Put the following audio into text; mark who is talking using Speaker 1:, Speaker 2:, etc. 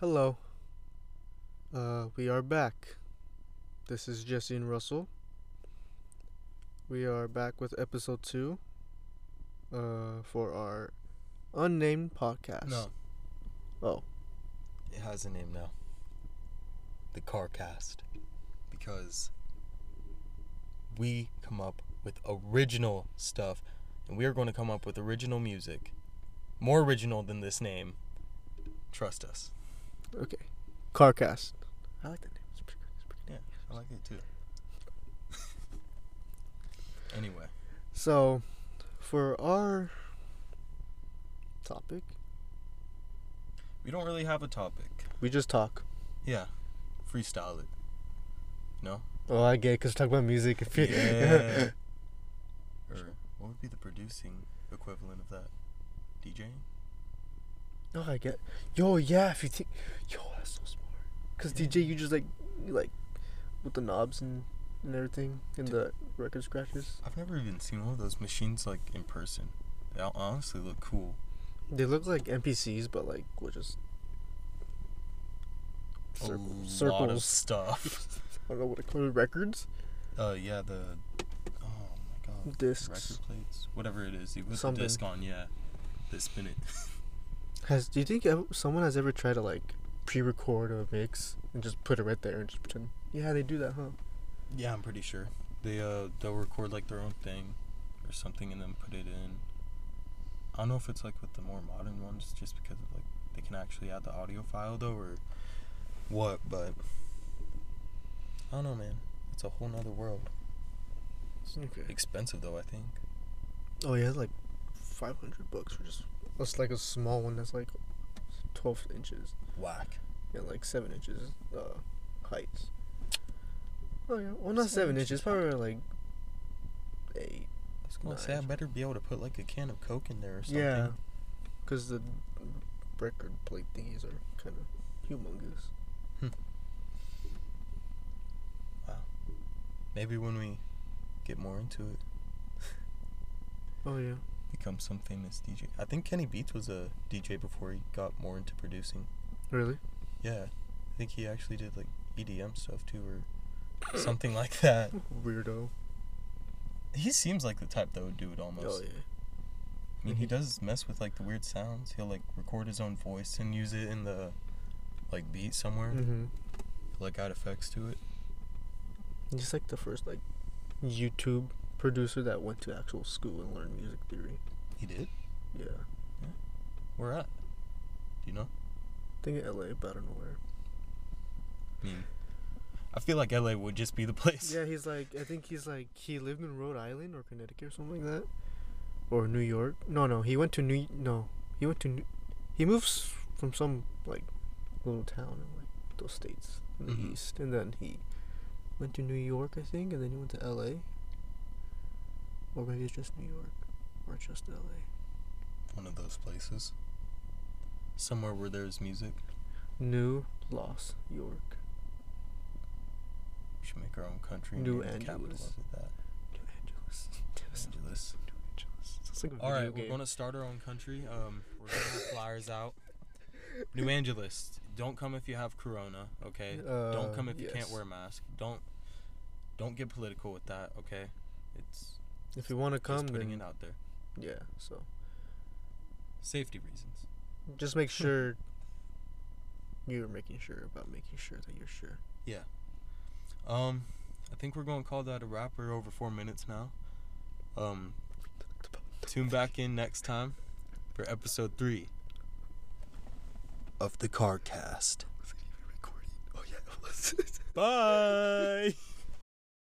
Speaker 1: Hello. Uh, we are back. This is Jesse and Russell. We are back with episode two. Uh, for our unnamed podcast.
Speaker 2: No,
Speaker 1: Oh,
Speaker 2: it has a name now. The Carcast. Because we come up with original stuff and we are going to come up with original music. More original than this name. Trust us.
Speaker 1: Okay. Carcast. I like that name. It's pretty good. It's pretty good.
Speaker 2: Yeah, I like it too. anyway,
Speaker 1: So, for our topic,
Speaker 2: we don't really have a topic.
Speaker 1: we just talk.
Speaker 2: Yeah, freestyle it. No?
Speaker 1: Oh, I get because talk about music. If you,
Speaker 2: Yeah. or what would be the producing equivalent of that? DJing?
Speaker 1: No, I get. Yo, yeah. If you think, yo, that's so smart. Cause
Speaker 2: Yeah.
Speaker 1: DJ, you just like, you like, with the knobs and and everything, and
Speaker 2: Dude.
Speaker 1: the record scratches.
Speaker 2: I've never even seen one of those machines like in person. They hon- honestly look cool.
Speaker 1: They look like NPCs, but like with just
Speaker 2: a
Speaker 1: circles.
Speaker 2: lot of stuff.
Speaker 1: I don't know what to call it. Records,
Speaker 2: uh, yeah, the oh my god,
Speaker 1: discs.
Speaker 2: record plates, whatever it is. You put
Speaker 1: Something.
Speaker 2: the disc on, yeah. They spin it.
Speaker 1: Has do you think someone has ever tried to like pre-record a mix and just put it right there and just pretend? Yeah, they do that, huh?
Speaker 2: yeah, I'm pretty sure. They uh they'll record like their own thing or something and then put it in. I don't know if it's like with the more modern ones, just because of, like they can actually add the audio file though, or what. But I don't know, man. It's a whole nother world.
Speaker 1: Okay.
Speaker 2: Expensive though, I think.
Speaker 1: Oh yeah, it's like five hundred bucks for just. It's like a small one that's like twelve inches
Speaker 2: Whack.
Speaker 1: and like seven inches uh height. Oh yeah, well not
Speaker 2: Seven
Speaker 1: seven
Speaker 2: inches
Speaker 1: inches, probably like eight.
Speaker 2: I was gonna say I better be able to put like a can of Coke in there or something.
Speaker 1: Yeah, because the record plate thingies are kind of humongous.
Speaker 2: Maybe when we get more into it,
Speaker 1: Oh yeah.
Speaker 2: Become some famous DJ. I think Kenny Beats was a DJ before he got more into producing.
Speaker 1: Really?
Speaker 2: Yeah, I think he actually did like EDM stuff too, or something like that.
Speaker 1: Weirdo.
Speaker 2: He seems like the type that would do it almost.
Speaker 1: Oh yeah.
Speaker 2: I mean, he does mess with like the weird sounds. He'll like record his own voice and use it in the like beat somewhere,
Speaker 1: Mm-hmm.
Speaker 2: like add effects to it.
Speaker 1: He's like the first like YouTube producer that went to actual school and learned music theory.
Speaker 2: He did.
Speaker 1: Yeah.
Speaker 2: Where at? Do you know?
Speaker 1: I think in LA, but I don't know where.
Speaker 2: I mean, I feel like LA would just be the place.
Speaker 1: Yeah, he's like I think he's like he lived in Rhode Island or Connecticut or something like that, or New York. No, no, he went to New. No, he went to. New, he moves from some like little town in like those states in the
Speaker 2: Mhm.
Speaker 1: east, and then he went to New York, I think, and then he went to L.A. Or maybe it's just New York, or just L.A.
Speaker 2: One of those places. Somewhere where there's music.
Speaker 1: New Los York.
Speaker 2: We should make our own country. and
Speaker 1: New
Speaker 2: name the capital
Speaker 1: Angeles.
Speaker 2: of that.
Speaker 1: New Angeles.
Speaker 2: Los Angeles.
Speaker 1: New Angeles. Sounds like a
Speaker 2: All
Speaker 1: video
Speaker 2: we're gonna start our own country. Um, we're gonna have flyers out. New Angeles. Don't come if you have corona. Okay. Uh, don't
Speaker 1: Uh,
Speaker 2: come if you can't wear a mask. Don't. Don't get political with that. Okay. It's
Speaker 1: If you want to
Speaker 2: just
Speaker 1: come,
Speaker 2: putting
Speaker 1: then
Speaker 2: it out there.
Speaker 1: yeah. So
Speaker 2: Safety reasons.
Speaker 1: just make sure you're making sure about making sure that you're sure. Yeah.
Speaker 2: Um, I think we're gonna call that a wrap. We're over four minutes now. Um, tune back in next time for episode three of the Carcast.
Speaker 1: recording. Oh yeah, it was.
Speaker 2: Bye.